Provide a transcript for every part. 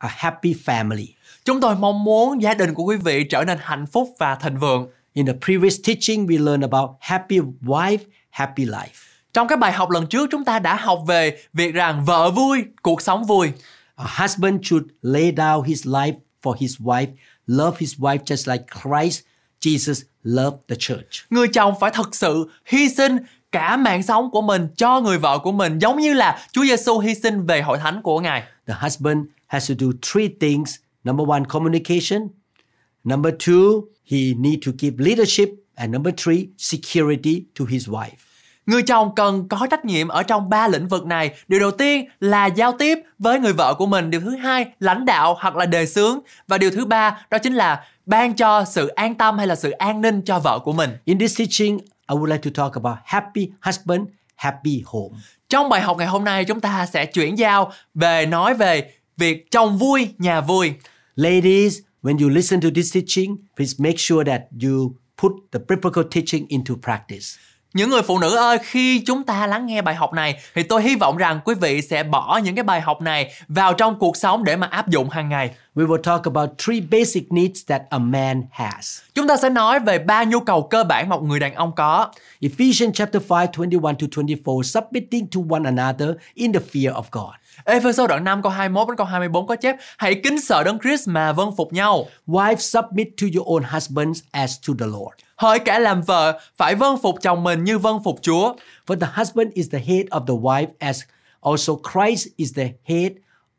a happy family. Chúng tôi mong muốn gia đình của quý vị trở nên hạnh phúc và thịnh vượng. In the previous teaching, we learned about happy wife, happy life. Trong cái bài học lần trước chúng ta đã học về việc rằng vợ vui, cuộc sống vui. A husband should lay down his life for his wife, love his wife just like Christ Jesus loved the church. Người chồng phải thực sự hy sinh cả mạng sống của mình cho người vợ của mình giống như là Chúa Giêsu hy sinh về hội thánh của Ngài. The husband has to do three things. Number one, communication. Number two, he need to give leadership. And number three, security to his wife. Người chồng cần có trách nhiệm ở trong ba lĩnh vực này. Điều đầu tiên là giao tiếp với người vợ của mình. Điều thứ hai, lãnh đạo hoặc là đề xướng. Và điều thứ ba, đó chính là ban cho sự an tâm hay là sự an ninh cho vợ của mình. In this teaching, I would like to talk about happy husband, happy home. Trong bài học ngày hôm nay chúng ta sẽ chuyển giao về nói về việc chồng vui, nhà vui. Ladies, when you listen to this teaching, please make sure that you put the biblical teaching into practice. Những người phụ nữ ơi, khi chúng ta lắng nghe bài học này thì tôi hy vọng rằng quý vị sẽ bỏ những cái bài học này vào trong cuộc sống để mà áp dụng hàng ngày. We will talk about three basic needs that a man has. Chúng ta sẽ nói về ba nhu cầu cơ bản mà một người đàn ông có. Ephesians chapter 5, 21 to 24, submitting to one another in the fear of God. Ephesos đoạn 5 câu 21 đến câu 24 có chép Hãy kính sợ Đấng Christ mà vâng phục nhau. Wives submit to your own husbands as to the Lord. Hỡi cả làm vợ phải vâng phục chồng mình như vâng phục Chúa. For the husband is the head of the wife as also Christ is the head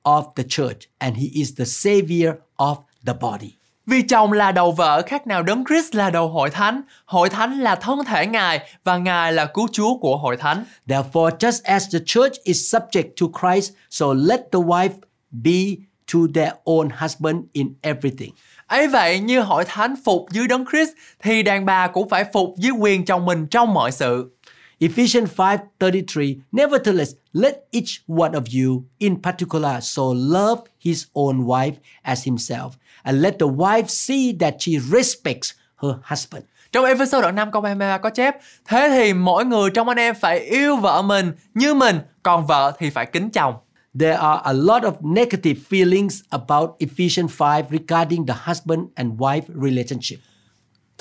of the church and he is the savior of the body. Vì chồng là đầu vợ khác nào đấng Christ là đầu hội thánh, hội thánh là thân thể Ngài và Ngài là cứu Chúa của hội thánh. Therefore, just as the church is subject to Christ, so let the wife be to their own husband in everything. Ấy vậy như hội thánh phục dưới đấng Christ thì đàn bà cũng phải phục dưới quyền chồng mình trong mọi sự. Ephesians 5:33 Nevertheless let each one of you in particular so love his own wife as himself and let the wife see that she respects her husband. Trong Ephesos đoạn 5 câu 23 có chép Thế thì mỗi người trong anh em phải yêu vợ mình như mình Còn vợ thì phải kính chồng There are a lot of negative feelings about Ephesians 5 regarding the husband and wife relationship.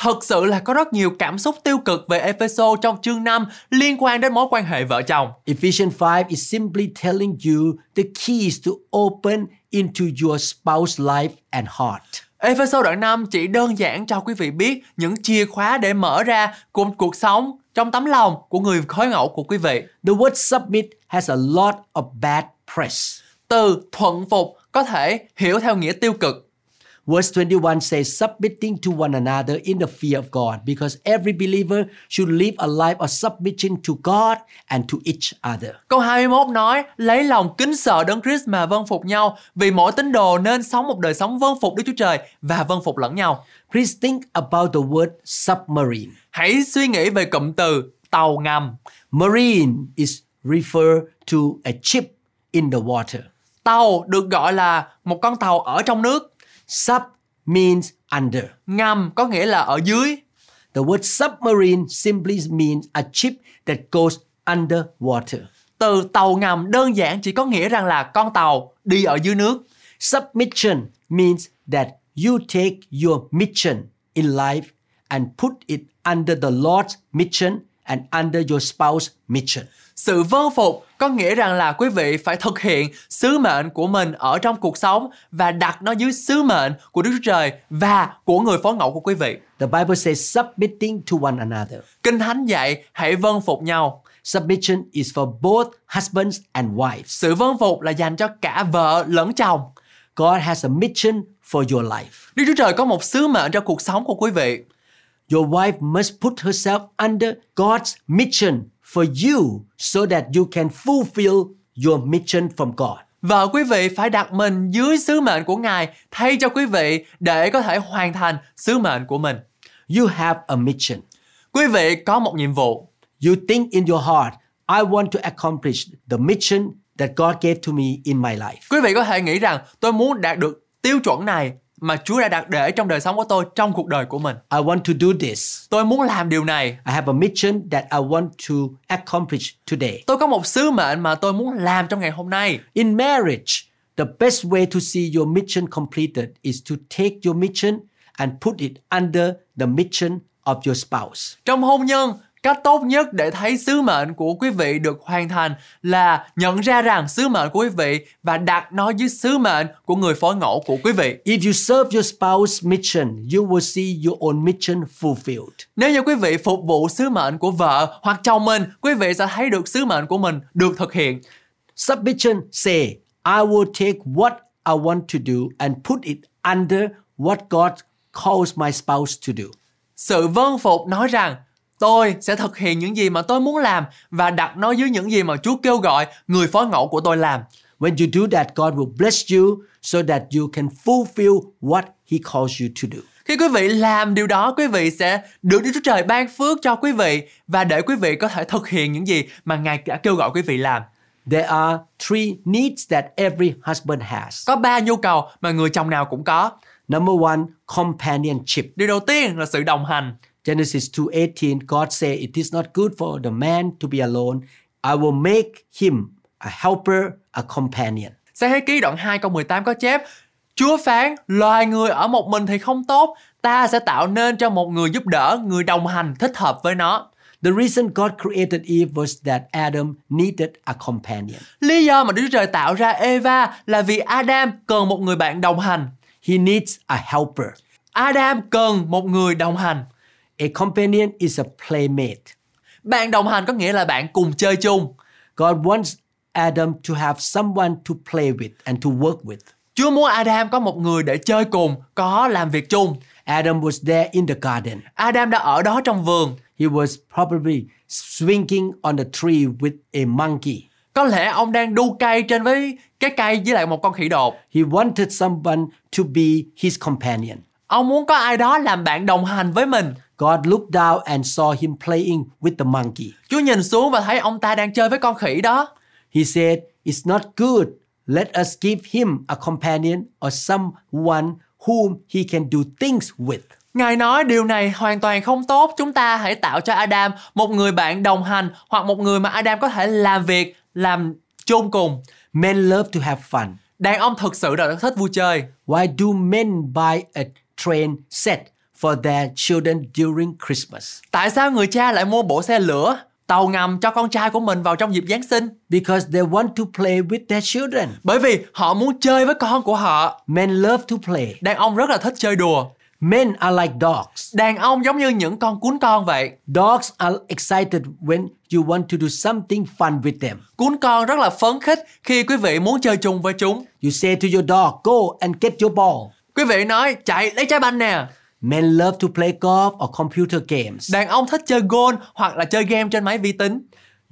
Thật sự là có rất nhiều cảm xúc tiêu cực về Ephesos trong chương 5 liên quan đến mối quan hệ vợ chồng. Ephesians 5 is simply telling you the keys to open into your spouse life and heart. Ephesos đoạn 5 chỉ đơn giản cho quý vị biết những chìa khóa để mở ra cuộc cuộc sống trong tấm lòng của người khối ngẫu của quý vị. The word submit has a lot of bad press. Từ thuận phục có thể hiểu theo nghĩa tiêu cực. Verse 21 says, submitting to one another in the fear of God, because every believer should live a life of submission to God and to each other. Câu 21 nói, lấy lòng kính sợ đấng Christ mà vâng phục nhau, vì mỗi tín đồ nên sống một đời sống vâng phục Đức Chúa Trời và vâng phục lẫn nhau. Please think about the word submarine. Hãy suy nghĩ về cụm từ tàu ngầm. Marine is refer to a ship in the water. Tàu được gọi là một con tàu ở trong nước. Sub means under. Ngầm có nghĩa là ở dưới. The word submarine simply means a ship that goes under water. Từ tàu ngầm đơn giản chỉ có nghĩa rằng là con tàu đi ở dưới nước. Submission means that you take your mission in life and put it under the Lord's mission and under your spouse's mission. Sự vâng phục có nghĩa rằng là quý vị phải thực hiện sứ mệnh của mình ở trong cuộc sống và đặt nó dưới sứ mệnh của Đức Chúa Trời và của người phó ngẫu của quý vị. The Bible says submitting to one another. Kinh Thánh dạy hãy vâng phục nhau. Submission is for both husbands and wives. Sự vâng phục là dành cho cả vợ lẫn chồng. God has a mission for your life. Đức Chúa Trời có một sứ mệnh cho cuộc sống của quý vị. Your wife must put herself under God's mission for you so that you can fulfill your mission from God. Vợ quý vị phải đặt mình dưới sứ mệnh của Ngài thay cho quý vị để có thể hoàn thành sứ mệnh của mình. You have a mission. Quý vị có một nhiệm vụ. You think in your heart, I want to accomplish the mission that God gave to me in my life. Quý vị có thể nghĩ rằng tôi muốn đạt được tiêu chuẩn này mà Chúa đã đặt để trong đời sống của tôi trong cuộc đời của mình. I want to do this. Tôi muốn làm điều này. I have a mission that I want to accomplish today. Tôi có một sứ mệnh mà tôi muốn làm trong ngày hôm nay. In marriage, the best way to see your mission completed is to take your mission and put it under the mission of your spouse. Trong hôn nhân, cách tốt nhất để thấy sứ mệnh của quý vị được hoàn thành là nhận ra rằng sứ mệnh của quý vị và đặt nó dưới sứ mệnh của người phối ngẫu của quý vị. If you serve your spouse's mission, you will see your own mission fulfilled. Nếu như quý vị phục vụ sứ mệnh của vợ hoặc chồng mình, quý vị sẽ thấy được sứ mệnh của mình được thực hiện. Submission say, I will take what I want to do and put it under what God calls my spouse to do. Sự vâng phục nói rằng tôi sẽ thực hiện những gì mà tôi muốn làm và đặt nó dưới những gì mà Chúa kêu gọi người phó ngẫu của tôi làm. When you do that, God will bless you so that you can fulfill what He calls you to do. Khi quý vị làm điều đó, quý vị sẽ được Đức Chúa Trời ban phước cho quý vị và để quý vị có thể thực hiện những gì mà Ngài đã kêu gọi quý vị làm. There are three needs that every husband has. Có ba nhu cầu mà người chồng nào cũng có. Number one, companionship. Điều đầu tiên là sự đồng hành. Genesis 2:18, God said, "It is not good for the man to be alone. I will make him a helper, a companion." Sáng thế ký đoạn 2 câu 18 có chép Chúa phán, loài người ở một mình thì không tốt, ta sẽ tạo nên cho một người giúp đỡ, người đồng hành thích hợp với nó. The reason God created Eve was that Adam needed a companion. Lý do mà Đức Chúa Trời tạo ra Eva là vì Adam cần một người bạn đồng hành. He needs a helper. Adam cần một người đồng hành. A companion is a playmate. Bạn đồng hành có nghĩa là bạn cùng chơi chung. God wants Adam to have someone to play with and to work with. Chúa muốn Adam có một người để chơi cùng, có làm việc chung. Adam was there in the garden. Adam đã ở đó trong vườn. He was probably swinging on the tree with a monkey. Có lẽ ông đang đu cây trên với cái cây với lại một con khỉ đột. He wanted someone to be his companion. Ông muốn có ai đó làm bạn đồng hành với mình. God looked down and saw him playing with the monkey. Chúa nhìn xuống và thấy ông ta đang chơi với con khỉ đó. He said, It's not good. Let us give him a companion or someone whom he can do things with. Ngài nói điều này hoàn toàn không tốt, chúng ta hãy tạo cho Adam một người bạn đồng hành hoặc một người mà Adam có thể làm việc, làm chung cùng. Men love to have fun. Đàn ông thực sự rất thích vui chơi. Why do men buy a train set for their children during Christmas? Tại sao người cha lại mua bộ xe lửa, tàu ngầm cho con trai của mình vào trong dịp Giáng sinh? Because they want to play with their children. Bởi vì họ muốn chơi với con của họ. Men love to play. Đàn ông rất là thích chơi đùa. Men are like dogs. Đàn ông giống như những con cún con vậy. Dogs are excited when you want to do something fun with them. Cún con rất là phấn khích khi quý vị muốn chơi chung với chúng. You say to your dog, go and get your ball. Quý vị nói chạy lấy trái banh nè. Men love to play golf or computer games. Đàn ông thích chơi golf hoặc là chơi game trên máy vi tính.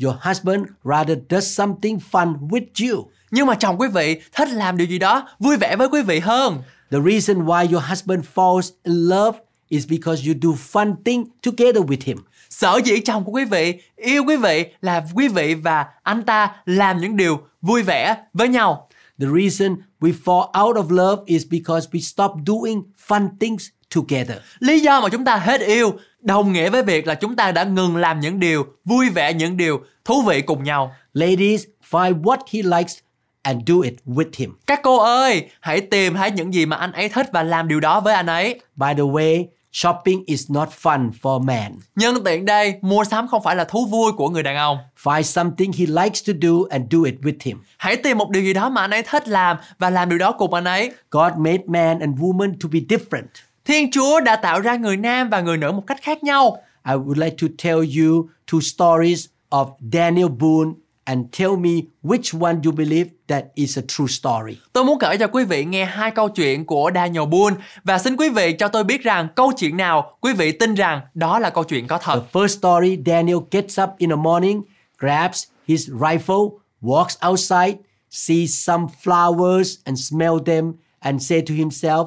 Your husband rather does something fun with you. Nhưng mà chồng quý vị thích làm điều gì đó vui vẻ với quý vị hơn. The reason why your husband falls in love is because you do fun thing together with him. Sở dĩ chồng của quý vị yêu quý vị là quý vị và anh ta làm những điều vui vẻ với nhau. The reason we fall out of love is because we stop doing fun things together. Lý do mà chúng ta hết yêu đồng nghĩa với việc là chúng ta đã ngừng làm những điều vui vẻ, những điều thú vị cùng nhau. Ladies, find what he likes and do it with him. Các cô ơi, hãy tìm thấy những gì mà anh ấy thích và làm điều đó với anh ấy. By the way, shopping is not fun for men. Nhân tiện đây, mua sắm không phải là thú vui của người đàn ông. Find something he likes to do and do it with him. Hãy tìm một điều gì đó mà anh ấy thích làm và làm điều đó cùng anh ấy. God made man and woman to be different. Thiên Chúa đã tạo ra người nam và người nữ một cách khác nhau. I would like to tell you two stories of Daniel Boone and tell me which one you believe that is a true story. Tôi muốn kể cho quý vị nghe hai câu chuyện của Daniel Boone và xin quý vị cho tôi biết rằng câu chuyện nào quý vị tin rằng đó là câu chuyện có The thật. first story Daniel gets up in the morning, grabs his rifle, walks outside, sees some flowers and smell them and say to himself,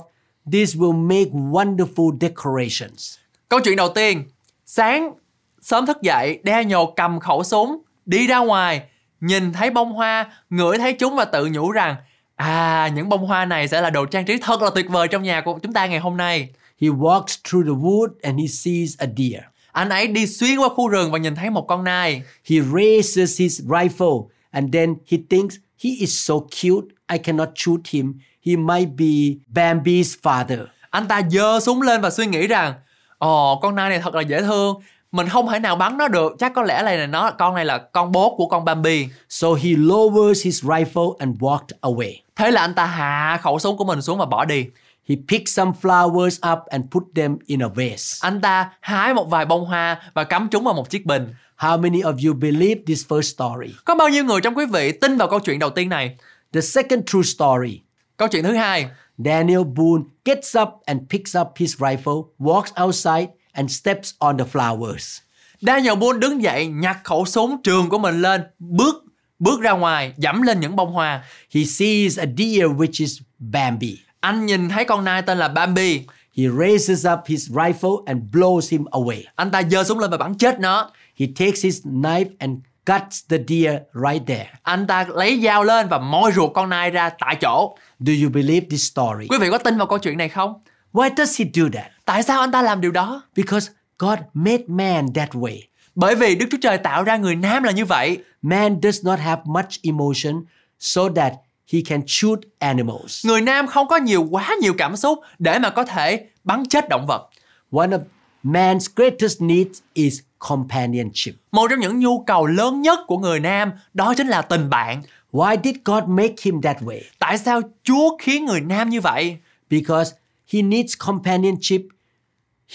This will make wonderful decorations. Câu chuyện đầu tiên, sáng sớm thức dậy, Daniel cầm khẩu súng, đi ra ngoài, nhìn thấy bông hoa, ngửi thấy chúng và tự nhủ rằng À, những bông hoa này sẽ là đồ trang trí thật là tuyệt vời trong nhà của chúng ta ngày hôm nay. He walks through the wood and he sees a deer. Anh ấy đi xuyên qua khu rừng và nhìn thấy một con nai. He raises his rifle and then he thinks he is so cute, I cannot shoot him. He might be Bambi's father. Anh ta giơ súng lên và suy nghĩ rằng Ồ, con nai này thật là dễ thương. Mình không thể nào bắn nó được. Chắc có lẽ là nó con này là con bố của con Bambi. So he lowers his rifle and walked away. Thế là anh ta hạ khẩu súng của mình xuống và bỏ đi. He picked some flowers up and put them in a vase. Anh ta hái một vài bông hoa và cắm chúng vào một chiếc bình. How many of you believe this first story? Có bao nhiêu người trong quý vị tin vào câu chuyện đầu tiên này? The second true story. Câu chuyện thứ hai, Daniel Boone gets up and picks up his rifle, walks outside and steps on the flowers. Daniel Boone đứng dậy nhặt khẩu súng trường của mình lên, bước bước ra ngoài, dẫm lên những bông hoa. He sees a deer which is Bambi. Anh nhìn thấy con nai tên là Bambi. He raises up his rifle and blows him away. Anh ta giơ súng lên và bắn chết nó. He takes his knife and cuts the deer right there. Anh ta lấy dao lên và moi ruột con nai ra tại chỗ. Do you believe this story? Quý vị có tin vào câu chuyện này không? Why does he do that? Tại sao anh ta làm điều đó? Because God made man that way. Bởi vì Đức Chúa Trời tạo ra người nam là như vậy. Man does not have much emotion so that he can shoot animals. Người nam không có nhiều quá nhiều cảm xúc để mà có thể bắn chết động vật. One of man's greatest needs is companionship. Một trong những nhu cầu lớn nhất của người nam đó chính là tình bạn. Why did God make him that way? Tại sao Chúa khiến người nam như vậy? Because he needs companionship.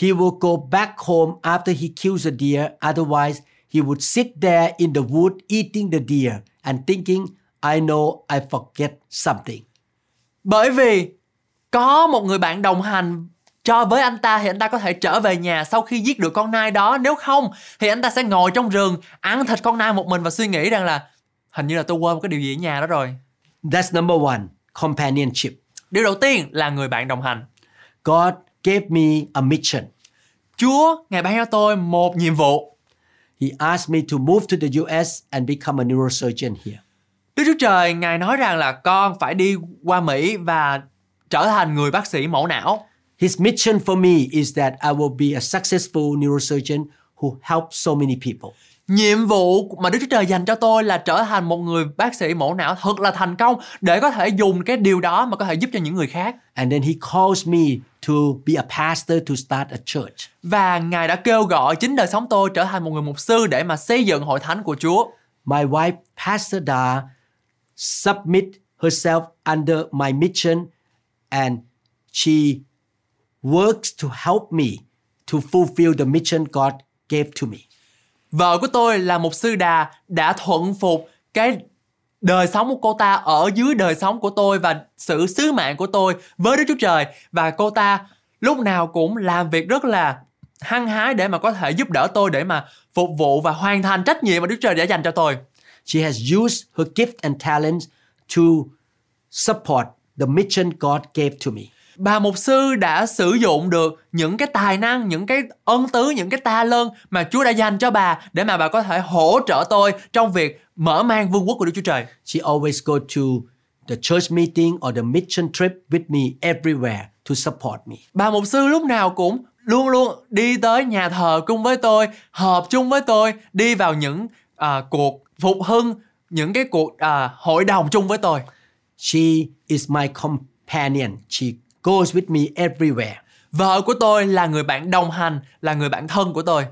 He will go back home after he kills a deer. Otherwise, he would sit there in the wood eating the deer and thinking, I know I forget something. Bởi vì có một người bạn đồng hành cho với anh ta thì anh ta có thể trở về nhà sau khi giết được con nai đó. Nếu không thì anh ta sẽ ngồi trong rừng ăn thịt con nai một mình và suy nghĩ rằng là hình như là tôi quên một cái điều gì ở nhà đó rồi. That's number one companionship. Điều đầu tiên là người bạn đồng hành. God gave me a mission. Chúa ngài ban cho tôi một nhiệm vụ. He asked me to move to the US and become a neurosurgeon here. Đức Chúa Trời ngài nói rằng là con phải đi qua Mỹ và trở thành người bác sĩ mẫu não. His mission for me is that I will be a successful neurosurgeon who helps so many people. Nhiệm vụ mà Đức Chúa Trời dành cho tôi là trở thành một người bác sĩ mẫu não thật là thành công để có thể dùng cái điều đó mà có thể giúp cho những người khác. And then he calls me to be a pastor to start a church. Và Ngài đã kêu gọi chính đời sống tôi trở thành một người mục sư để mà xây dựng hội thánh của Chúa. My wife, Pastor Da, submit herself under my mission and she works to help me to fulfill the mission God gave to me. Vợ của tôi là một sư đà đã thuận phục cái đời sống của cô ta ở dưới đời sống của tôi và sự sứ mạng của tôi với Đức Chúa Trời và cô ta lúc nào cũng làm việc rất là hăng hái để mà có thể giúp đỡ tôi để mà phục vụ và hoàn thành trách nhiệm mà Đức Chúa Trời đã dành cho tôi. She has used her gift and talents to support the mission God gave to me. Bà mục sư đã sử dụng được những cái tài năng, những cái ân tứ, những cái ta lơn mà Chúa đã dành cho bà để mà bà có thể hỗ trợ tôi trong việc mở mang vương quốc của Đức Chúa Trời. She always go to the church meeting or the mission trip with me everywhere to support me. Bà mục sư lúc nào cũng luôn luôn đi tới nhà thờ cùng với tôi, họp chung với tôi, đi vào những à, cuộc phục hưng, những cái cuộc à, hội đồng chung với tôi. She is my companion. She goes with me everywhere. Vợ của tôi là người bạn đồng hành, là người bạn thân của tôi.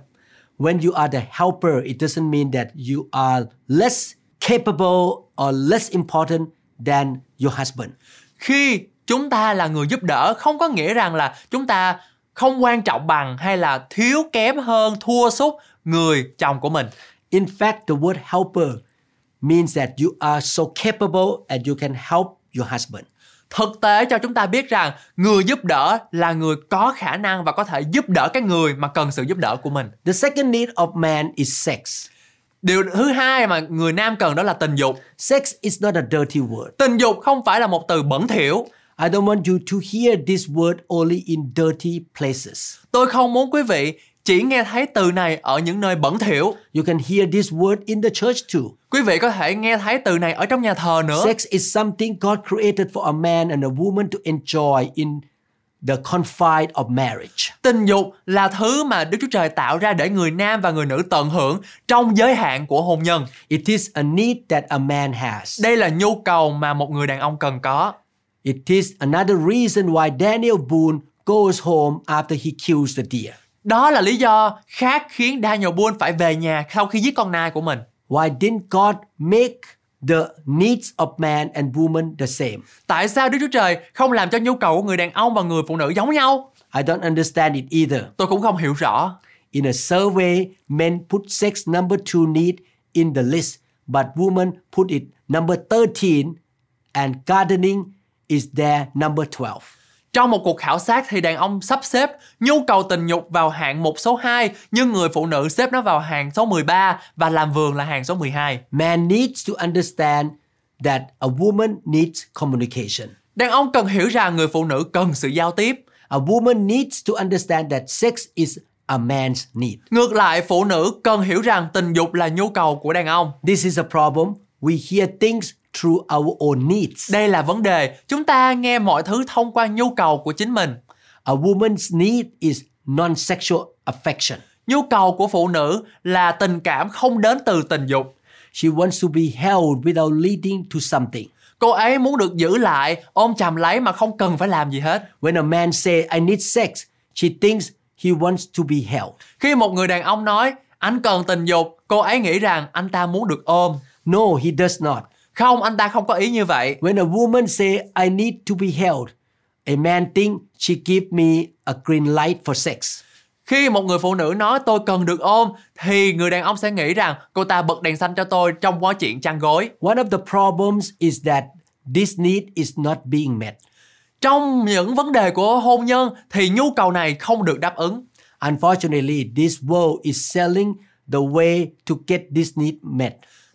When you are the helper, it doesn't mean that you are less capable or less important than your husband. Khi chúng ta là người giúp đỡ không có nghĩa rằng là chúng ta không quan trọng bằng hay là thiếu kém hơn, thua sút người chồng của mình. In fact, the word helper means that you are so capable and you can help your husband. Thực tế cho chúng ta biết rằng người giúp đỡ là người có khả năng và có thể giúp đỡ cái người mà cần sự giúp đỡ của mình. The second need of man is sex. Điều thứ hai mà người nam cần đó là tình dục. Sex is not a dirty word. Tình dục không phải là một từ bẩn thỉu. I don't want you to hear this word only in dirty places. Tôi không muốn quý vị chỉ nghe thấy từ này ở những nơi bẩn thỉu. You can hear this word in the church too. Quý vị có thể nghe thấy từ này ở trong nhà thờ nữa. Sex is something God created for a man and a woman to enjoy in the confine of marriage. Tình dục là thứ mà Đức Chúa Trời tạo ra để người nam và người nữ tận hưởng trong giới hạn của hôn nhân. It is a need that a man has. Đây là nhu cầu mà một người đàn ông cần có. It is another reason why Daniel Boone goes home after he kills the deer. Đó là lý do khác khiến Daniel Boone phải về nhà sau khi giết con nai của mình. Why didn't God make the needs of man and woman the same? Tại sao Đức Chúa Trời không làm cho nhu cầu của người đàn ông và người phụ nữ giống nhau? I don't understand it either. Tôi cũng không hiểu rõ. In a survey, men put sex number two need in the list, but women put it number 13 and gardening is their number 12. Trong một cuộc khảo sát thì đàn ông sắp xếp nhu cầu tình dục vào hạng mục số 2 nhưng người phụ nữ xếp nó vào hàng số 13 và làm vườn là hàng số 12. Man needs to understand that a woman needs communication. Đàn ông cần hiểu rằng người phụ nữ cần sự giao tiếp. A woman needs to understand that sex is a man's need. Ngược lại, phụ nữ cần hiểu rằng tình dục là nhu cầu của đàn ông. This is a problem. We hear things through our own needs. Đây là vấn đề. Chúng ta nghe mọi thứ thông qua nhu cầu của chính mình. A woman's need is non-sexual affection. Nhu cầu của phụ nữ là tình cảm không đến từ tình dục. She wants to be held without leading to something. Cô ấy muốn được giữ lại, ôm chầm lấy mà không cần phải làm gì hết. When a man say I need sex, she thinks he wants to be held. Khi một người đàn ông nói anh cần tình dục, cô ấy nghĩ rằng anh ta muốn được ôm. No, he does not. Không, anh ta không có ý như vậy. When a woman say I need to be held, a man think she give me a green light for sex. Khi một người phụ nữ nói tôi cần được ôm thì người đàn ông sẽ nghĩ rằng cô ta bật đèn xanh cho tôi trong quá chuyện chăn gối. One of the problems is that this need is not being met. Trong những vấn đề của hôn nhân thì nhu cầu này không được đáp ứng. Unfortunately, this world is selling the way to get this need met.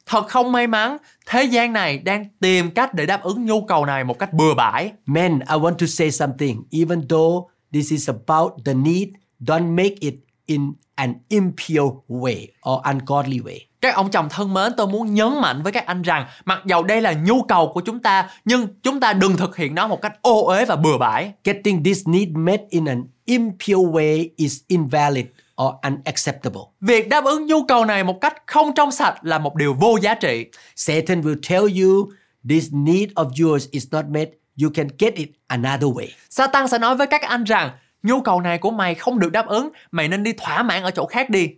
Thật không may mắn, thế gian này đang tìm cách để đáp ứng nhu cầu này một cách bừa bãi. Men, I want to say something. Even though this is about the need, don't make it in an impure way or ungodly way. Các ông chồng thân mến, tôi muốn nhấn mạnh với các anh rằng mặc dầu đây là nhu cầu của chúng ta, nhưng chúng ta đừng thực hiện nó một cách ô uế và bừa bãi. Getting this need met in an impure way is invalid or unacceptable. Việc đáp ứng nhu cầu này một cách không trong sạch là một điều vô giá trị. Satan will tell you this need of yours is not met. You can get it another way. Satan sẽ nói với các anh rằng nhu cầu này của mày không được đáp ứng, mày nên đi thỏa mãn ở chỗ khác đi.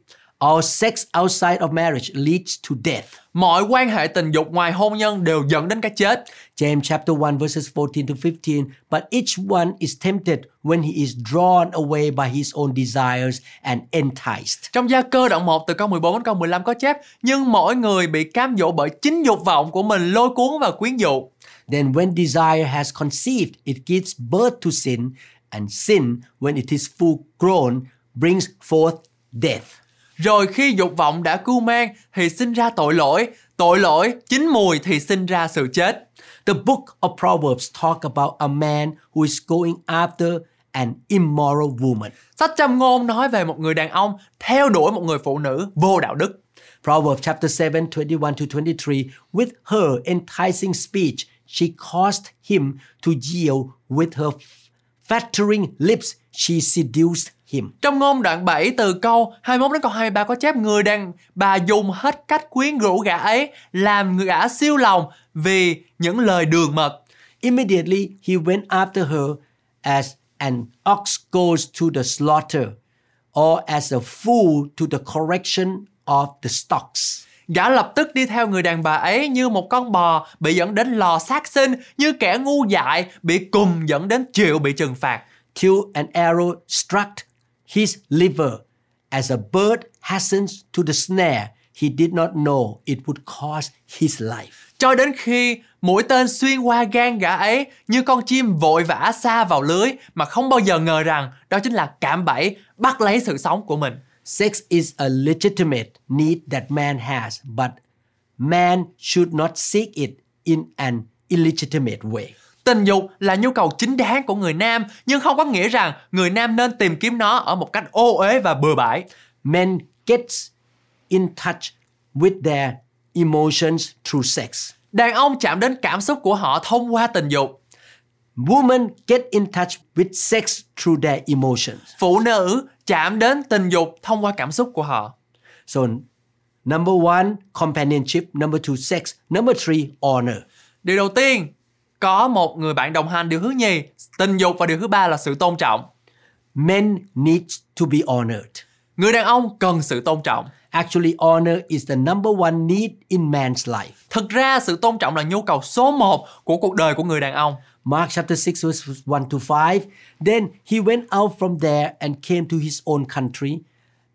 All sex outside of marriage leads to death. Mọi quan hệ tình dục ngoài hôn nhân đều dẫn đến cái chết. James chapter 1 verses 14 to 15. But each one is tempted when he is drawn away by his own desires and enticed. Trong gia cơ đoạn 1 từ câu 14 đến câu 15 có chép Nhưng mỗi người bị cam dỗ bởi chính dục vọng của mình lôi cuốn và quyến dụ. Then when desire has conceived, it gives birth to sin, and sin, when it is full grown, brings forth death. Rồi khi dục vọng đã cưu mang thì sinh ra tội lỗi, tội lỗi chín mùi thì sinh ra sự chết. The book of Proverbs talk about a man who is going after an immoral woman. Sách châm ngôn nói về một người đàn ông theo đuổi một người phụ nữ vô đạo đức. Proverbs chapter 7, 21 to 23. With her enticing speech, she caused him to yield. With her flattering lips, she seduced him. Trong ngôn đoạn 7 từ câu 21 đến câu 23 có chép người đàn bà dùng hết cách quyến rũ gã ấy làm gã siêu lòng vì những lời đường mật. Immediately, he went after her as an ox goes to the slaughter, or as a fool to the correction of the stocks. Gã lập tức đi theo người đàn bà ấy như một con bò bị dẫn đến lò sát sinh, như kẻ ngu dại bị cùng dẫn đến chịu bị trừng phạt. till an arrow struck his liver. As a bird hastens to the snare, he did not know it would cost his life. Cho đến khi mũi tên xuyên qua gan gã ấy như con chim vội vã xa vào lưới mà không bao giờ ngờ rằng đó chính là cạm bẫy bắt lấy sự sống của mình. Sex is a legitimate need that man has, but man should not seek it in an illegitimate way. Tình dục là nhu cầu chính đáng của người nam, nhưng không có nghĩa rằng người nam nên tìm kiếm nó ở một cách ô uế và bừa bãi. Men get in touch with their emotions through sex. Đàn ông chạm đến cảm xúc của họ thông qua tình dục. Women get in touch with sex through their emotions. Phụ nữ chạm đến tình dục thông qua cảm xúc của họ. So, number one, companionship. Number two, sex. Number three, honor. Điều đầu tiên, có một người bạn đồng hành. Điều thứ nhì, tình dục và điều thứ ba là sự tôn trọng. Men need to be honored. Người đàn ông cần sự tôn trọng. Actually, honor is the number one need in man's life. Thực ra sự tôn trọng là nhu cầu số 1 của cuộc đời của người đàn ông. Mark chapter 6, verse 1 to 5. Then he went out from there and came to his own country,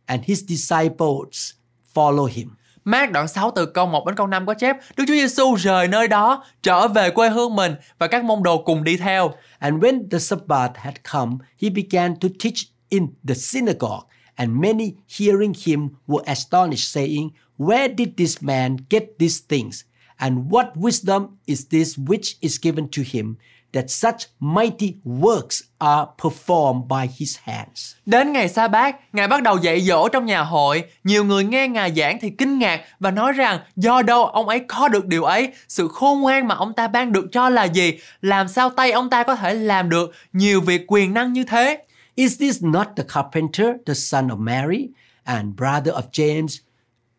and his disciples followed him mát đoạn 6 từ câu 1 đến câu 5 có chép Đức Chúa Giêsu rời nơi đó, trở về quê hương mình và các môn đồ cùng đi theo. And when the Sabbath had come, he began to teach in the synagogue, and many hearing him were astonished, saying, Where did this man get these things? And what wisdom is this which is given to him, that such mighty works are performed by his hands? Đến ngày sa bát, Ngài bắt đầu dạy dỗ trong nhà hội. Nhiều người nghe Ngài giảng thì kinh ngạc và nói rằng do đâu ông ấy có được điều ấy, sự khôn ngoan mà ông ta ban được cho là gì, làm sao tay ông ta có thể làm được nhiều việc quyền năng như thế. Is this not the carpenter, the son of Mary, and brother of James,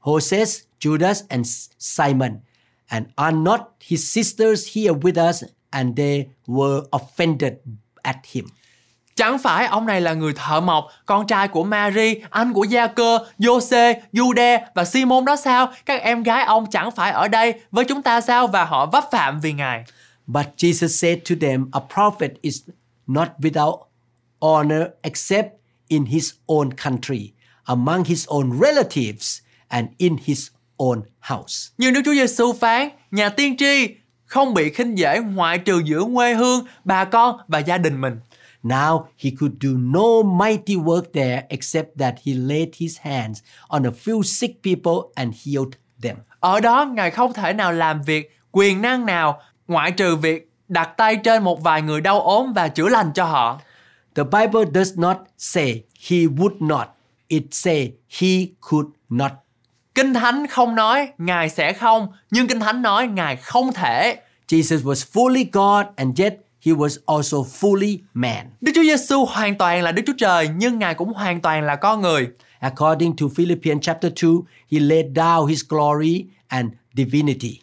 Joses, Judas, and Simon? And are not his sisters here with us? And they were offended at him. Chẳng phải ông này là người thợ mộc, con trai của Mary, anh của Gia Cơ, Giô-xê, Jude và Simon đó sao? Các em gái ông chẳng phải ở đây với chúng ta sao? Và họ vấp phạm vì Ngài. But Jesus said to them, A prophet is not without honor except in his own country, among his own relatives, and in his own house. Nhưng Đức Chúa Giêsu phán, nhà tiên tri không bị khinh dễ ngoại trừ giữa quê hương, bà con và gia đình mình. Now he could do no mighty work there except that he laid his hands on a few sick people and healed them. Ở đó Ngài không thể nào làm việc quyền năng nào ngoại trừ việc đặt tay trên một vài người đau ốm và chữa lành cho họ. The Bible does not say he would not. It say he could not. Kinh Thánh không nói Ngài sẽ không, nhưng Kinh Thánh nói Ngài không thể. Jesus was fully God and yet he was also fully man. Đức Chúa Giêsu hoàn toàn là Đức Chúa Trời nhưng Ngài cũng hoàn toàn là con người. According to Philippians chapter 2, he laid down his glory and divinity.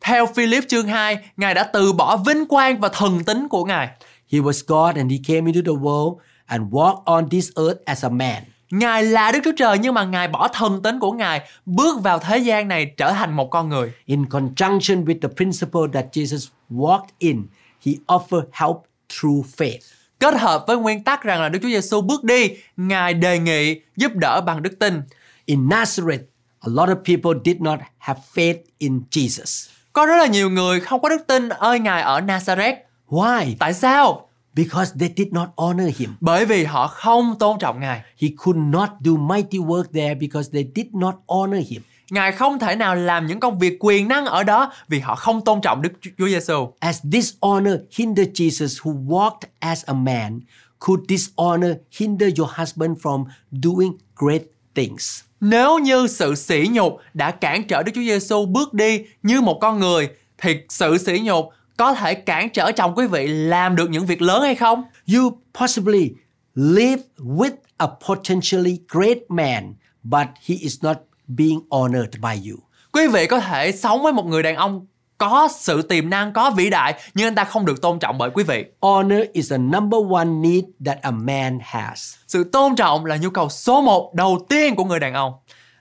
Theo Philip chương 2, Ngài đã từ bỏ vinh quang và thần tính của Ngài. He was God and he came into the world and walked on this earth as a man. Ngài là Đức Chúa Trời nhưng mà Ngài bỏ thần tính của Ngài bước vào thế gian này trở thành một con người. In conjunction with the principle that Jesus walked in, he offered help through faith. Kết hợp với nguyên tắc rằng là Đức Chúa Giêsu bước đi, Ngài đề nghị giúp đỡ bằng đức tin. In Nazareth, a lot of people did not have faith in Jesus. Có rất là nhiều người không có đức tin ơi Ngài ở Nazareth. Why? Tại sao? Because they did not honor him. Bởi vì họ không tôn trọng Ngài. He could not do mighty work there because they did not honor him. Ngài không thể nào làm những công việc quyền năng ở đó vì họ không tôn trọng Đức Chúa Giêsu. As dishonor hindered Jesus who walked as a man, could dishonor hinder your husband from doing great things? Nếu như sự sỉ nhục đã cản trở Đức Chúa Giêsu bước đi như một con người thì sự sỉ nhục có thể cản trở chồng quý vị làm được những việc lớn hay không? You possibly live with a potentially great man, but he is not being honored by you. Quý vị có thể sống với một người đàn ông có sự tiềm năng, có vĩ đại nhưng anh ta không được tôn trọng bởi quý vị. Honor is the number one need that a man has. Sự tôn trọng là nhu cầu số một đầu tiên của người đàn ông.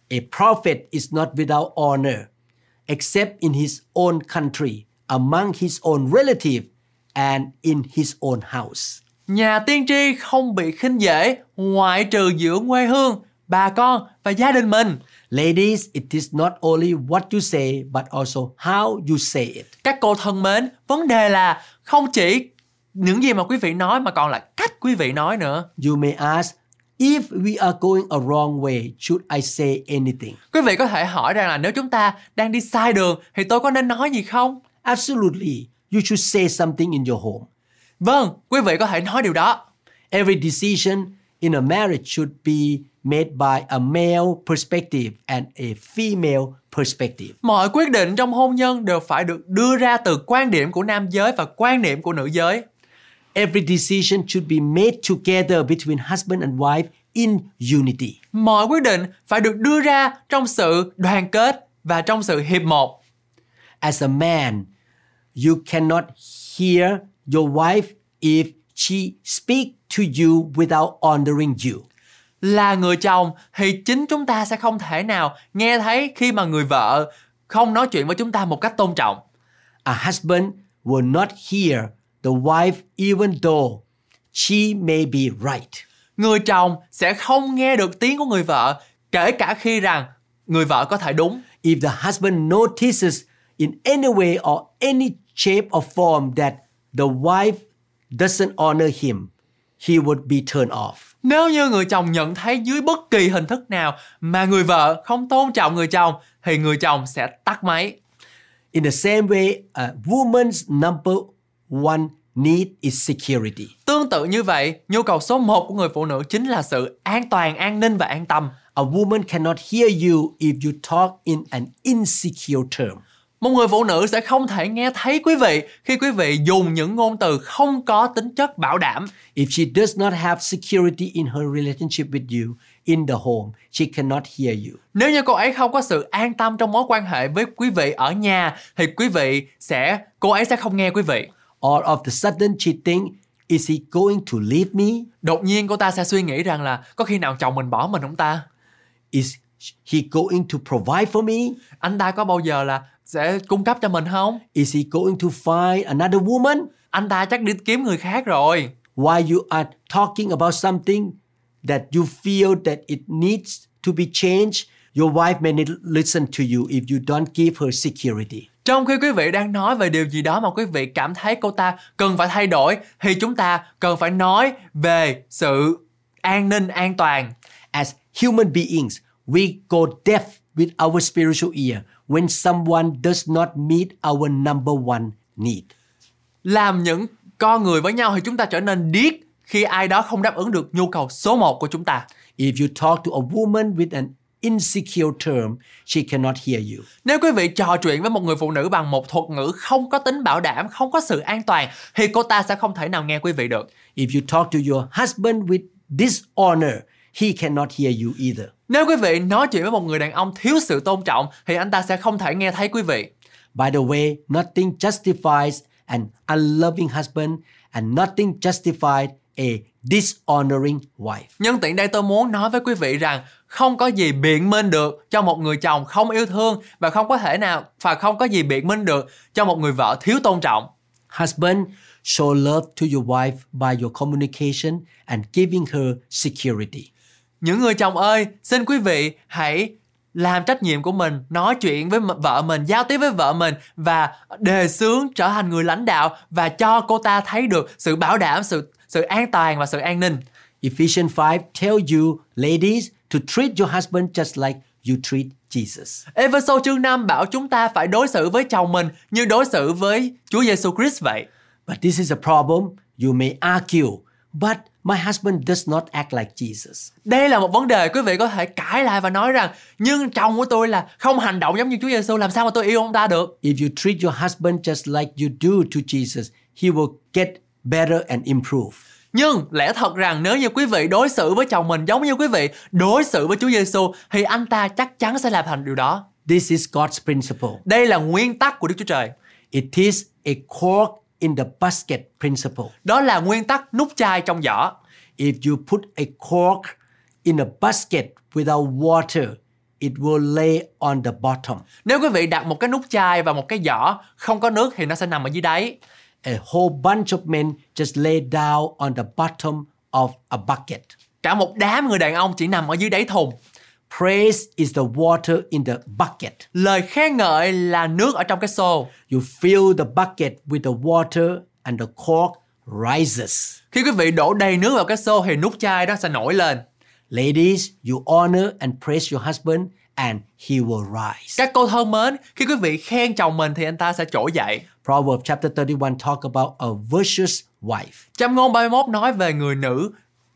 A prophet is not without honor, except in his own country, among his own relative, and in his own house. Nhà tiên tri không bị khinh dễ ngoại trừ giữa quê hương, bà con và gia đình mình. Ladies, it is not only what you say, but also how you say it. Các cô thân mến, vấn đề là không chỉ những gì mà quý vị nói mà còn là cách quý vị nói nữa. You may ask, If we are going a wrong way, should I say anything? Quý vị có thể hỏi rằng là nếu chúng ta đang đi sai đường thì tôi có nên nói gì không? Absolutely. You should say something in your home. Vâng, quý vị có thể nói điều đó. Every decision in a marriage should be made by a male perspective and a female perspective. Mọi quyết định trong hôn nhân đều phải được đưa ra từ quan điểm của nam giới và quan điểm của nữ giới. Every decision should be made together between husband and wife in unity. Mọi quyết định phải được đưa ra trong sự đoàn kết và trong sự hiệp một. As a man, you cannot hear your wife if she speak to you without honoring you. Là người chồng thì chính chúng ta sẽ không thể nào nghe thấy khi mà người vợ không nói chuyện với chúng ta một cách tôn trọng. A husband will not hear the wife even though she may be right. Người chồng sẽ không nghe được tiếng của người vợ kể cả khi rằng người vợ có thể đúng. If the husband notices in any way or any shape or form that the wife doesn't honor him, he would be turned off. Nếu như người chồng nhận thấy dưới bất kỳ hình thức nào mà người vợ không tôn trọng người chồng thì người chồng sẽ tắt máy. In the same way, a woman's number one need is security. Tương tự như vậy, nhu cầu số 1 của người phụ nữ chính là sự an toàn, an ninh và an tâm. A woman cannot hear you if you talk in an insecure term. Một người phụ nữ sẽ không thể nghe thấy quý vị khi quý vị dùng những ngôn từ không có tính chất bảo đảm. If she does not have security in her relationship with you in the home, she cannot hear you. Nếu như cô ấy không có sự an tâm trong mối quan hệ với quý vị ở nhà thì quý vị sẽ cô ấy sẽ không nghe quý vị. All of the sudden she think, is he going to leave me? Đột nhiên cô ta sẽ suy nghĩ rằng là có khi nào chồng mình bỏ mình không ta? Is he going to provide for me? Anh ta có bao giờ là sẽ cung cấp cho mình không? Is he going to find another woman? Anh ta chắc đi kiếm người khác rồi. While you are talking about something that you feel that it needs to be changed, your wife may not listen to you if you don't give her security. Trong khi quý vị đang nói về điều gì đó mà quý vị cảm thấy cô ta cần phải thay đổi thì chúng ta cần phải nói về sự an ninh an toàn. As human beings, we go deaf with our spiritual ear when someone does not meet our number one need. Làm những con người với nhau thì chúng ta trở nên điếc khi ai đó không đáp ứng được nhu cầu số 1 của chúng ta. If you talk to a woman with an insecure term, she cannot hear you. Nếu quý vị trò chuyện với một người phụ nữ bằng một thuật ngữ không có tính bảo đảm, không có sự an toàn thì cô ta sẽ không thể nào nghe quý vị được. If you talk to your husband with dishonor, he cannot hear you either. Nếu quý vị nói chuyện với một người đàn ông thiếu sự tôn trọng thì anh ta sẽ không thể nghe thấy quý vị. By the way, nothing justifies an unloving husband and nothing justifies a dishonoring wife. Nhân tiện đây tôi muốn nói với quý vị rằng không có gì biện minh được cho một người chồng không yêu thương và không có thể nào và không có gì biện minh được cho một người vợ thiếu tôn trọng. Husband, show love to your wife by your communication and giving her security. Những người chồng ơi, xin quý vị hãy làm trách nhiệm của mình, nói chuyện với vợ mình, giao tiếp với vợ mình và đề xướng trở thành người lãnh đạo và cho cô ta thấy được sự bảo đảm, sự sự an toàn và sự an ninh. Ephesians 5 tell you, ladies, to treat your husband just like you treat Jesus. Ephesos chương 5 bảo chúng ta phải đối xử với chồng mình như đối xử với Chúa Giêsu Christ vậy. But this is a problem. You may argue, but my husband does not act like Jesus. Đây là một vấn đề quý vị có thể cãi lại và nói rằng nhưng chồng của tôi là không hành động giống như Chúa Giêsu làm sao mà tôi yêu ông ta được. If you treat your husband just like you do to Jesus, he will get better and improve. Nhưng lẽ thật rằng nếu như quý vị đối xử với chồng mình giống như quý vị đối xử với Chúa Giêsu thì anh ta chắc chắn sẽ làm thành điều đó. This is God's principle. Đây là nguyên tắc của Đức Chúa Trời. It is a cork in the basket principle. Đó là nguyên tắc nút chai trong giỏ. If you put a cork in a basket without water, it will lay on the bottom. Nếu quý vị đặt một cái nút chai và một cái giỏ không có nước thì nó sẽ nằm ở dưới đáy. A whole bunch of men just lay down on the bottom of a bucket. Cả một đám người đàn ông chỉ nằm ở dưới đáy thùng. Praise is the water in the bucket. Lời khen ngợi là nước ở trong cái xô. You fill the bucket with the water and the cork rises. Khi quý vị đổ đầy nước vào cái xô thì nút chai đó sẽ nổi lên. Ladies, you honor and praise your husband and he will rise. Các cô thân mến, khi quý vị khen chồng mình thì anh ta sẽ trỗi dậy. Proverbs chapter 31 talk about a virtuous wife. Châm ngôn 31 nói về người nữ,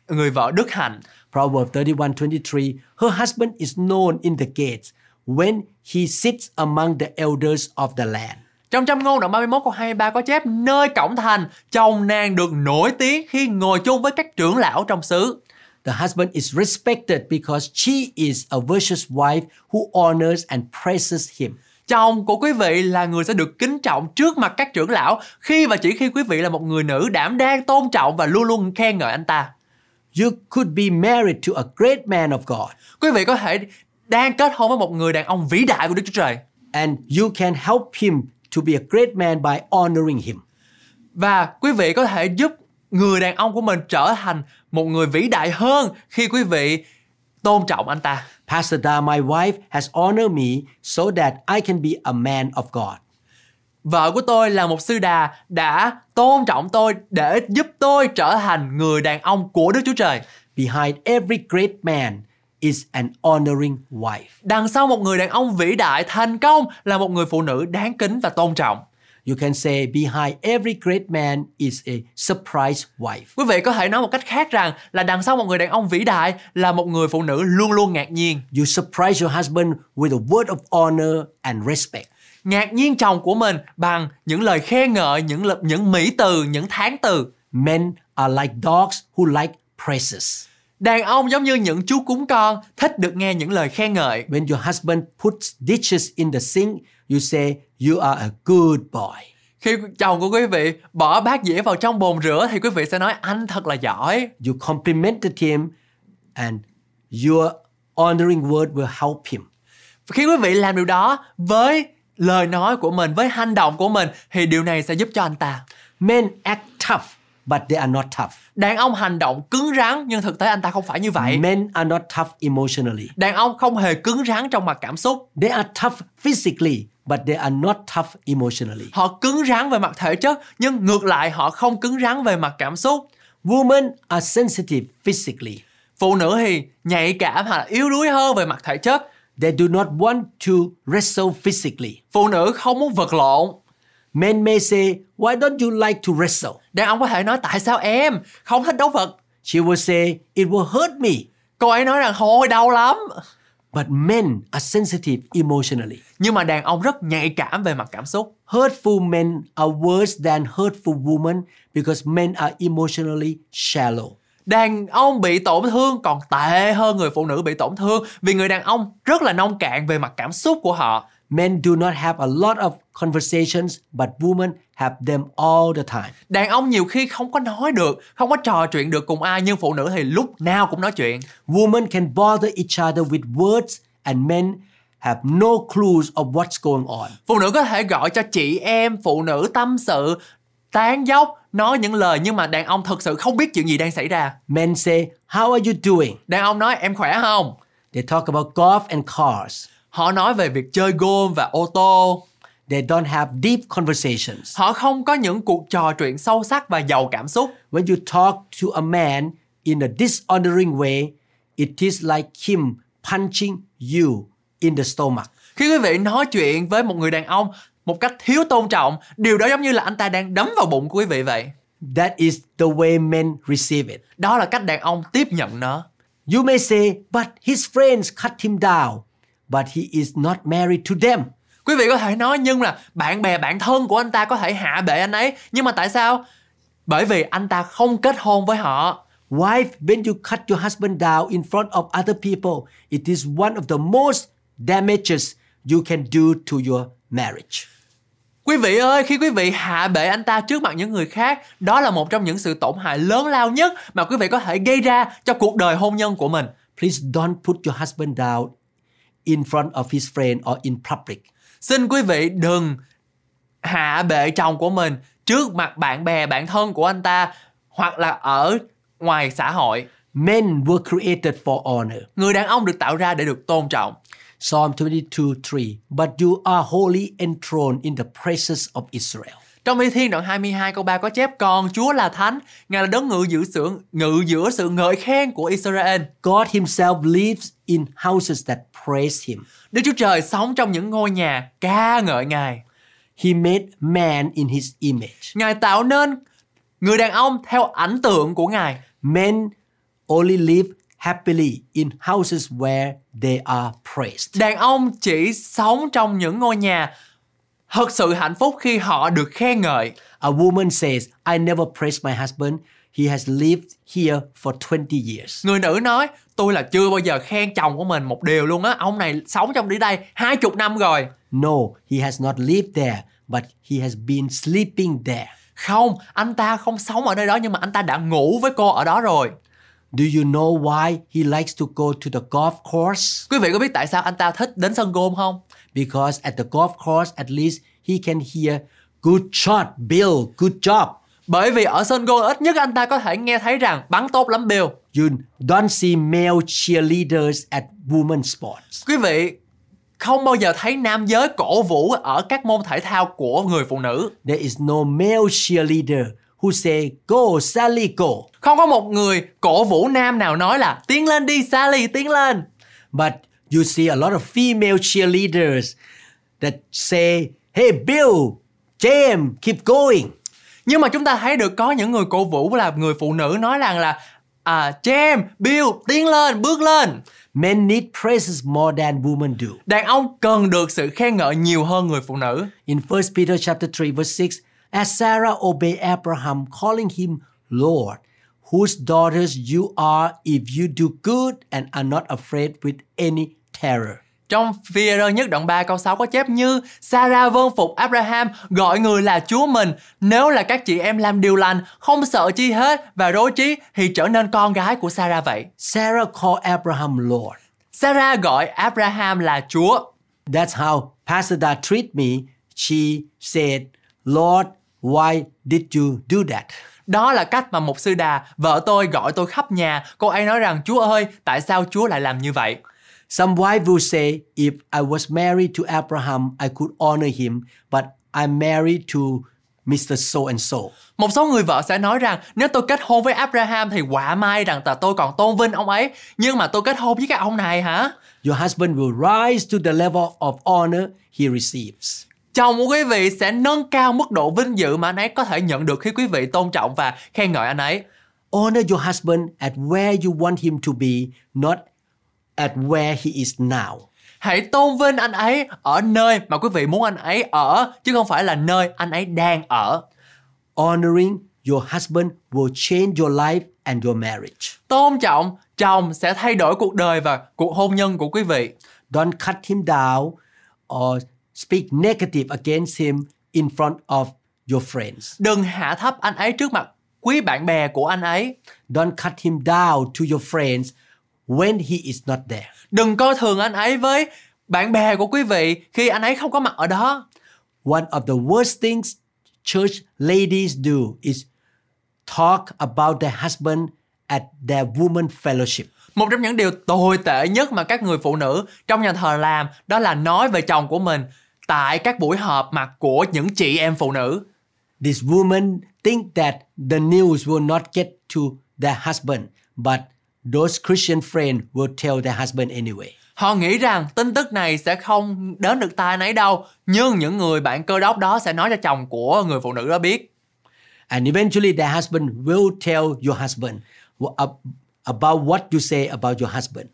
người vợ đức hạnh. Proverbs 31:23 Her husband is known in the gates when he sits among the elders of the land. Trong châm ngôn đoạn 31 câu 23 có chép nơi cổng thành, chồng nàng được nổi tiếng khi ngồi chung với các trưởng lão trong xứ. The husband is respected because she is a virtuous wife who honors and praises him. Chồng của quý vị là người sẽ được kính trọng trước mặt các trưởng lão khi và chỉ khi quý vị là một người nữ đảm đang tôn trọng và luôn luôn khen ngợi anh ta. You could be married to a great man of God Quý vị có thể đang kết hôn với một người đàn ông vĩ đại của Đức Chúa Trời and you can help him to be a great man by honoring him. và quý vị có thể giúp người đàn ông của mình trở thành một người vĩ đại hơn khi quý vị tôn trọng anh ta. Pastor Da, my wife, has honored me so that I can be a man of God. Vợ của tôi là một sư đà đã tôn trọng tôi để giúp tôi trở thành người đàn ông của Đức Chúa Trời. Behind every great man is an honoring wife. Đằng sau một người đàn ông vĩ đại thành công là một người phụ nữ đáng kính và tôn trọng. You can say behind every great man is a surprise wife. Quý vị có thể nói một cách khác rằng là đằng sau một người đàn ông vĩ đại là một người phụ nữ luôn luôn ngạc nhiên. You surprise your husband with a word of honor and respect. Ngạc nhiên chồng của mình bằng những lời khen ngợi, những lập những mỹ từ, những tháng từ. Men are like dogs who like praises. Đàn ông giống như những chú cúng con thích được nghe những lời khen ngợi. When your husband puts dishes in the sink, you say you are a good boy. Khi chồng của quý vị bỏ bát dĩa vào trong bồn rửa thì quý vị sẽ nói anh thật là giỏi. You complimented him and your honoring word will help him. Khi quý vị làm điều đó với lời nói của mình, với hành động của mình thì điều này sẽ giúp cho anh ta. Men act tough, but they are not tough. Đàn ông hành động cứng rắn nhưng thực tế anh ta không phải như vậy. Men are not tough emotionally. Đàn ông không hề cứng rắn trong mặt cảm xúc. They are tough physically, but they are not tough emotionally. Họ cứng rắn về mặt thể chất nhưng ngược lại họ không cứng rắn về mặt cảm xúc. Women are sensitive physically. Phụ nữ thì nhạy cảm hoặc là yếu đuối hơn về mặt thể chất. They do not want to wrestle physically. Phụ nữ không muốn vật lộn. Men may say, Why don't you like to wrestle? Đàn ông có thể nói tại sao em không thích đấu vật. She will say, It will hurt me. Cô ấy nói rằng thôi đau lắm. But men are sensitive emotionally. Nhưng mà đàn ông rất nhạy cảm về mặt cảm xúc. Hurtful men are worse than hurtful women because men are emotionally shallow. Đàn ông bị tổn thương còn tệ hơn người phụ nữ bị tổn thương vì người đàn ông rất là nông cạn về mặt cảm xúc của họ. Men do not have a lot of conversations, but women have them all the time. Đàn ông nhiều khi không có nói được, không có trò chuyện được cùng ai nhưng phụ nữ thì lúc nào cũng nói chuyện. Women can bother each other with words, and men have no clues of what's going on. Phụ nữ có thể gọi cho chị em, phụ nữ tâm sự, tán dốc, nói những lời nhưng mà đàn ông thực sự không biết chuyện gì đang xảy ra. Men say, How are you doing? Đàn ông nói em khỏe không? They talk about golf and cars. Họ nói về việc chơi golf và ô tô. They don't have deep conversations. Họ không có những cuộc trò chuyện sâu sắc và giàu cảm xúc. When you talk to a man in a dishonoring way, it is like him punching you in the stomach. Khi quý vị nói chuyện với một người đàn ông một cách thiếu tôn trọng, điều đó giống như là anh ta đang đấm vào bụng của quý vị vậy. That is the way men receive it. Đó là cách đàn ông tiếp nhận nó. You may say, but his friends cut him down, but he is not married to them. Quý vị có thể nói nhưng là bạn bè bạn thân của anh ta có thể hạ bệ anh ấy, nhưng mà tại sao? Bởi vì anh ta không kết hôn với họ. Wife, when you cut your husband down in front of other people, it is one of the most damages you can do to your marriage. Quý vị ơi, khi quý vị hạ bệ anh ta trước mặt những người khác, đó là một trong những sự tổn hại lớn lao nhất mà quý vị có thể gây ra cho cuộc đời hôn nhân của mình. Please don't put your husband down in front of his friend or in public. Xin quý vị đừng hạ bệ chồng của mình trước mặt bạn bè, bạn thân của anh ta hoặc là ở ngoài xã hội. Men were created for honor. Người đàn ông được tạo ra để được tôn trọng. Psalm 22 3. But you are wholly enthroned in the praises of Israel. Trong Y Thiên đoạn 22 câu 3 có chép còn Chúa là thánh, Ngài là đấng ngự giữa sự ngự giữa sự ngợi khen của Israel. God Himself lives in houses that praise Him. Đức Chúa Trời sống trong những ngôi nhà ca ngợi Ngài. He made man in His image. Ngài tạo nên người đàn ông theo ảnh tượng của Ngài. Men only live happily in houses where they are praised. Đàn ông chỉ sống trong những ngôi nhà thật sự hạnh phúc khi họ được khen ngợi. A woman says, I never praised my husband. He has lived here for 20 years. Người nữ nói, tôi là chưa bao giờ khen chồng của mình một điều luôn á. Ông này sống trong đi đây hai chục năm rồi. No, he has not lived there, but he has been sleeping there. Không, anh ta không sống ở nơi đó nhưng mà anh ta đã ngủ với cô ở đó rồi. Do you know why he likes to go to the golf course? Quý vị có biết tại sao anh ta thích đến sân golf không? Because at the golf course, at least he can hear, Good shot, Bill, good job. Bởi vì ở sân golf ít nhất anh ta có thể nghe thấy rằng bắn tốt lắm Bill. You don't see male cheerleaders at women's sports. Quý vị không bao giờ thấy nam giới cổ vũ ở các môn thể thao của người phụ nữ. There is no male cheerleader say, Go, Sally, go. Không có một người cổ vũ nam nào nói là tiến lên đi Sally, tiến lên. But you see a lot of female cheerleaders that say, Hey, Bill, James, keep going. Nhưng mà chúng ta thấy được có những người cổ vũ là người phụ nữ nói rằng là à, James, Bill, tiến lên, bước lên. Men need praises more than women do. Đàn ông cần được sự khen ngợi nhiều hơn người phụ nữ. In 1 Peter chapter 3 verse 6, as Sarah obeyed Abraham, calling him Lord, whose daughters you are if you do good and are not afraid with any terror. Trong phi rơ nhất đoạn 3 câu 6 có chép như Sarah vâng phục Abraham gọi người là Chúa mình. Nếu là các chị em làm điều lành, không sợ chi hết và rối trí thì trở nên con gái của Sarah vậy. Sarah called Abraham Lord. Sarah gọi Abraham là Chúa. That's how Pastor treat me. She said, Lord, why did you do that? Đó là cách mà một sư đà, vợ tôi gọi tôi khắp nhà. Cô ấy nói rằng, Chúa ơi, tại sao Chúa lại làm như vậy? Some wife will say, if I was married to Abraham, I could honor him, but I'm married to Mr. So and so. Một số người vợ sẽ nói rằng nếu tôi kết hôn với Abraham thì quả mai rằng là tôi còn tôn vinh ông ấy. Nhưng mà tôi kết hôn với cái ông này hả? Your husband will rise to the level of honor he receives. Chồng của quý vị sẽ nâng cao mức độ vinh dự mà anh ấy có thể nhận được khi quý vị tôn trọng và khen ngợi anh ấy. Honor your husband at where you want him to be, not at where he is now. Hãy tôn vinh anh ấy ở nơi mà quý vị muốn anh ấy ở chứ không phải là nơi anh ấy đang ở. Honoring your husband will change your life and your marriage. Tôn trọng chồng sẽ thay đổi cuộc đời và cuộc hôn nhân của quý vị. Don't cut him down or speak negative against him in front of your friends. Đừng hạ thấp anh ấy trước mặt quý bạn bè của anh ấy. Don't cut him down to your friends when he is not there. Đừng coi thường anh ấy với bạn bè của quý vị khi anh ấy không có mặt ở đó. One of the worst things church ladies do is talk about their husband at their woman fellowship. Một trong những điều tồi tệ nhất mà các người phụ nữ trong nhà thờ làm đó là nói về chồng của mình tại các buổi họp mặt của những chị em phụ nữ. These women think that the news will not get to their husband, but those Christian friends will tell their husband anyway. Họ nghĩ rằng tin tức này sẽ không đến được tai nấy đâu, nhưng những người bạn cơ đốc đó sẽ nói cho chồng của người phụ nữ đó biết. And eventually their husband will tell your husband about what you say about your husband.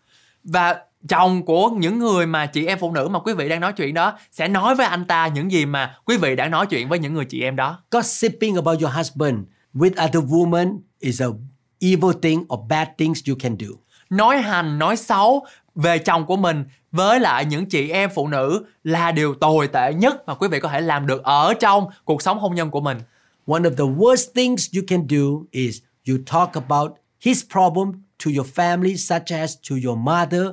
Và chồng của những người mà chị em phụ nữ mà quý vị đang nói chuyện đó sẽ nói với anh ta những gì mà quý vị đã nói chuyện với những người chị em đó. Gossiping about your husband with other women is a evil thing or bad things you can do. Nói hành, nói xấu về chồng của mình với lại những chị em phụ nữ là điều tồi tệ nhất mà quý vị có thể làm được ở trong cuộc sống hôn nhân của mình. One of the worst things you can do is you talk about his problem to your family, such as to your mother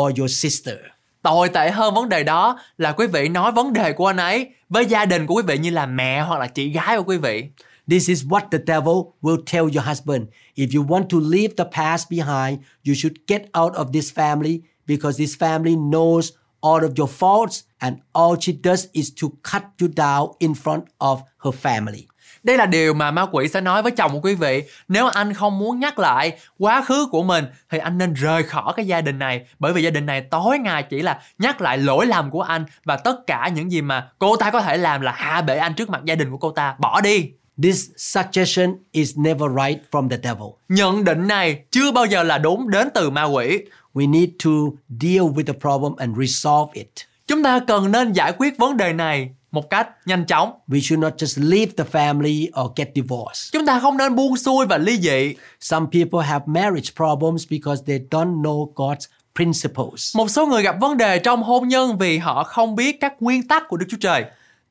or your sister. Tồi tệ hơn vấn đề đó là quý vị nói vấn đề của anh ấy với gia đình của quý vị như là mẹ hoặc là chị gái của quý vị. This is what the devil will tell your husband. If you want to leave the past behind, you should get out of this family because this family knows all of your faults, and all she does is to cut you down in front of her family. Đây là điều mà ma quỷ sẽ nói với chồng của quý vị. Nếu anh không muốn nhắc lại quá khứ của mình thì anh nên rời khỏi cái gia đình này. Bởi vì gia đình này tối ngày chỉ là nhắc lại lỗi lầm của anh và tất cả những gì mà cô ta có thể làm là hạ bệ anh trước mặt gia đình của cô ta. Bỏ đi. This suggestion is never right from the devil. Nhận định này chưa bao giờ là đúng đến từ ma quỷ. We need to deal with the problem and resolve it. Chúng ta cần nên giải quyết vấn đề này một cách nhanh chóng. We should not just leave the family or get divorced. Chúng ta không nên buông xuôi và ly dị. Some people have marriage problems because they don't know God's principles. Một số người gặp vấn đề trong hôn nhân vì họ không biết các nguyên tắc của Đức Chúa Trời.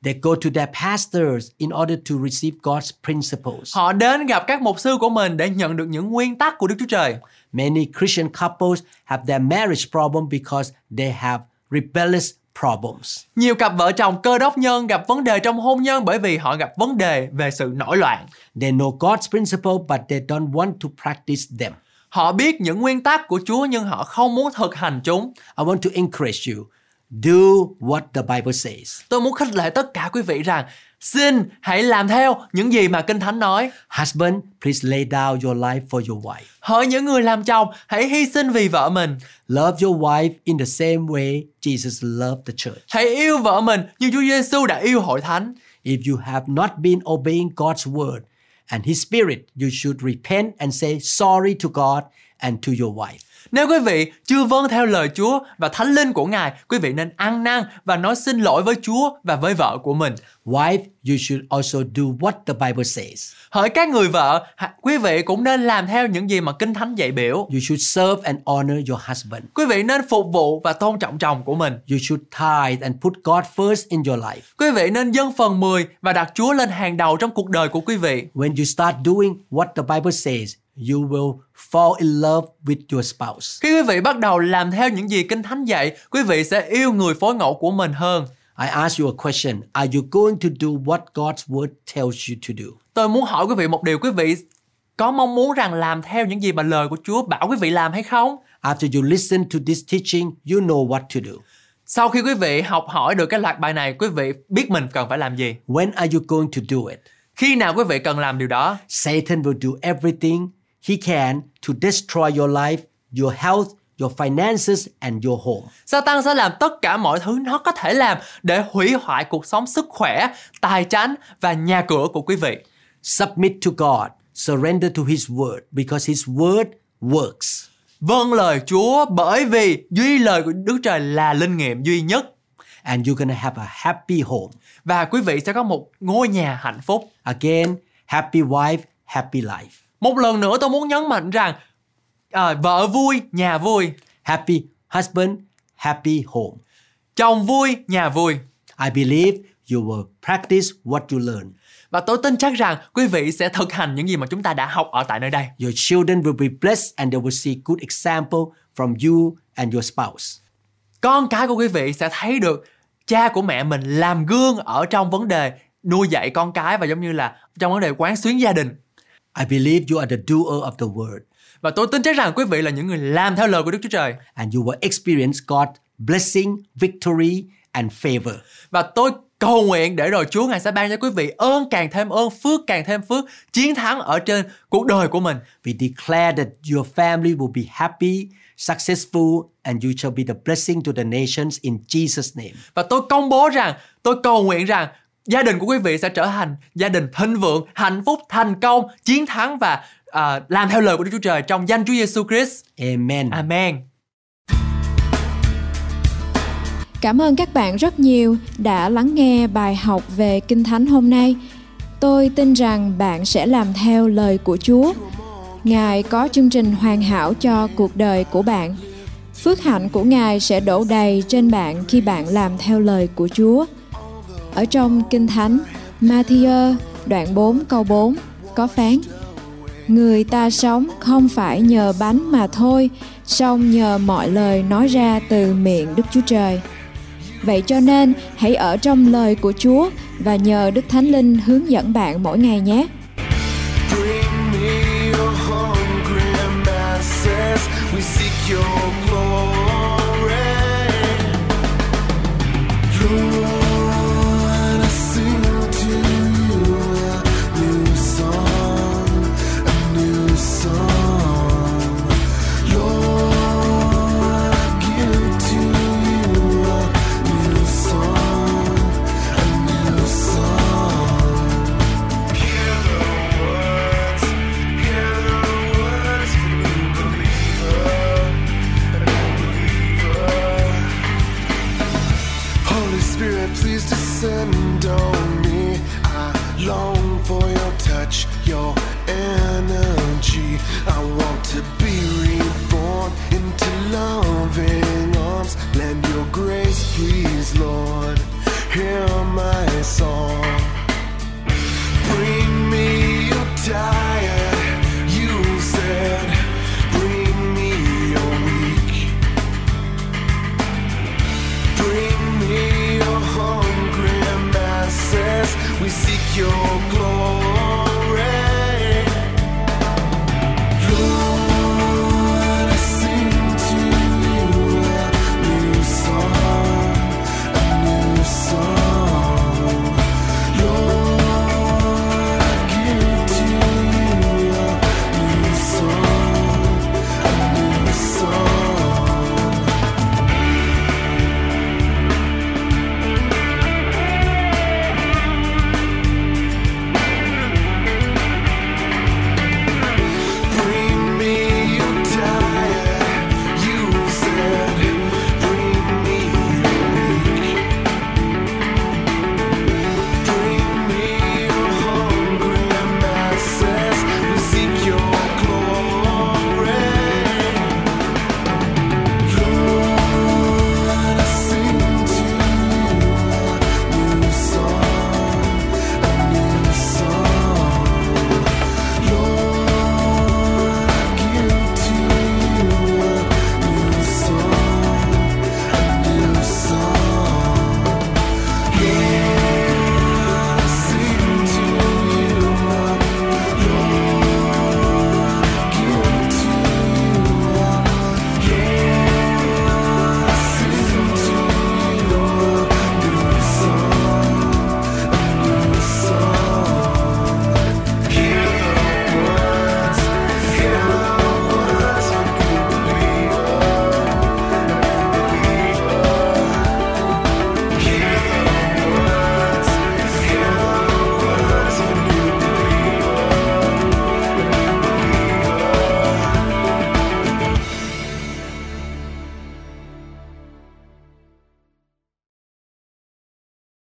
They go to their pastors in order to receive God's principles. Họ đến gặp các mục sư của mình để nhận được những nguyên tắc của Đức Chúa Trời. Many Christian couples have their marriage problem because they have rebellious problems. Nhiều cặp vợ chồng cơ đốc nhân gặp vấn đề trong hôn nhân bởi vì họ gặp vấn đề về sự nổi loạn. They know God's principle but they don't want to practice them. Họ biết những nguyên tắc của Chúa nhưng họ không muốn thực hành chúng. I want to encourage you. Do what the Bible says. Tôi muốn khích lệ tất cả quý vị rằng xin hãy làm theo những gì mà Kinh Thánh nói. Husband, please lay down your life for your wife. Hỡi những người làm chồng, hãy hy sinh vì vợ mình. Love your wife in the same way Jesus loved the church. Hãy yêu vợ mình như Chúa Giêsu đã yêu hội thánh. If you have not been obeying God's word and His Spirit, you should repent and say sorry to God and to your wife. Nếu quý vị chưa vâng theo lời Chúa và thánh linh của Ngài, quý vị nên ăn năn và nói xin lỗi với Chúa và với vợ của mình. Wife, you should also do what the Bible says. Hỡi các người vợ, quý vị cũng nên làm theo những gì mà Kinh Thánh dạy biểu. You should serve and honor your husband. Quý vị nên phục vụ và tôn trọng chồng của mình. You should tithe and put God first in your life. Quý vị nên dâng phần 10 và đặt Chúa lên hàng đầu trong cuộc đời của quý vị. When you start doing what the Bible says, you will fall in love with your spouse. Khi quý vị bắt đầu làm theo những gì Kinh Thánh dạy, quý vị sẽ yêu người phối ngẫu của mình hơn. I ask you a question. Are you going to do what God's word tells you to do? Tôi muốn hỏi quý vị một điều, quý vị có mong muốn rằng làm theo những gì mà lời của Chúa bảo quý vị làm hay không? After you listen to this teaching, you know what to do. Sau khi quý vị học hỏi được cái loạt bài này, quý vị biết mình cần phải làm gì. When are you going to do it? Khi nào quý vị cần làm điều đó? Satan will do everything he can to destroy your life, your health, your finances, and your home. Satan sẽ làm tất cả mọi thứ nó có thể làm để hủy hoại cuộc sống sức khỏe, tài chánh và nhà cửa của quý vị. Submit to God. Surrender to His word because His word works. Vâng lời Chúa bởi vì duy lời của Đức Trời là linh nghiệm duy nhất And you're going to have a happy home. và quý vị sẽ có một ngôi nhà hạnh phúc. Again, happy wife, happy life. Một lần nữa tôi muốn nhấn mạnh rằng à, vợ vui, nhà vui, Happy husband, happy home. chồng vui, nhà vui. I believe you will practice what you learn. Và tôi tin chắc rằng quý vị sẽ thực hành những gì mà chúng ta đã học ở tại nơi đây. Your children will be blessed and they will see good example from you and your spouse. Con cái của quý vị sẽ thấy được cha của mẹ mình làm gương ở trong vấn đề nuôi dạy con cái và giống như là trong vấn đề quán xuyến gia đình. I believe you are the doer of the word Và tôi tin chắc rằng quý vị là những người làm theo lời của Đức Chúa Trời. and you will experience God's blessing, victory, and favor. Và tôi cầu nguyện để rồi Chúa Ngài sẽ ban cho quý vị ơn càng thêm ơn, phước càng thêm phước, chiến thắng ở trên cuộc đời của mình. We declare that your family will be happy, successful, and you shall be the blessing to the nations in Jesus' name. Và tôi công bố rằng, tôi cầu nguyện rằng gia đình của quý vị sẽ trở thành gia đình thịnh vượng, hạnh phúc, thành công, chiến thắng và à, làm theo lời của Đức Chúa Trời trong danh Chúa Giêsu Christ. Amen. Amen. Cảm ơn các bạn rất nhiều đã lắng nghe bài học về Kinh Thánh hôm nay. Tôi tin rằng bạn sẽ làm theo lời của Chúa. Ngài có chương trình hoàn hảo cho cuộc đời của bạn. Phước hạnh của Ngài sẽ đổ đầy trên bạn khi bạn làm theo lời của Chúa. Ở trong Kinh Thánh, Matthew đoạn 4 câu 4 có phán Người ta sống không phải nhờ bánh mà thôi, song nhờ mọi lời nói ra từ miệng Đức Chúa Trời. Vậy cho nên hãy ở trong lời của Chúa và nhờ Đức Thánh Linh hướng dẫn bạn mỗi ngày nhé. Bring me your hungry masses. We seek your to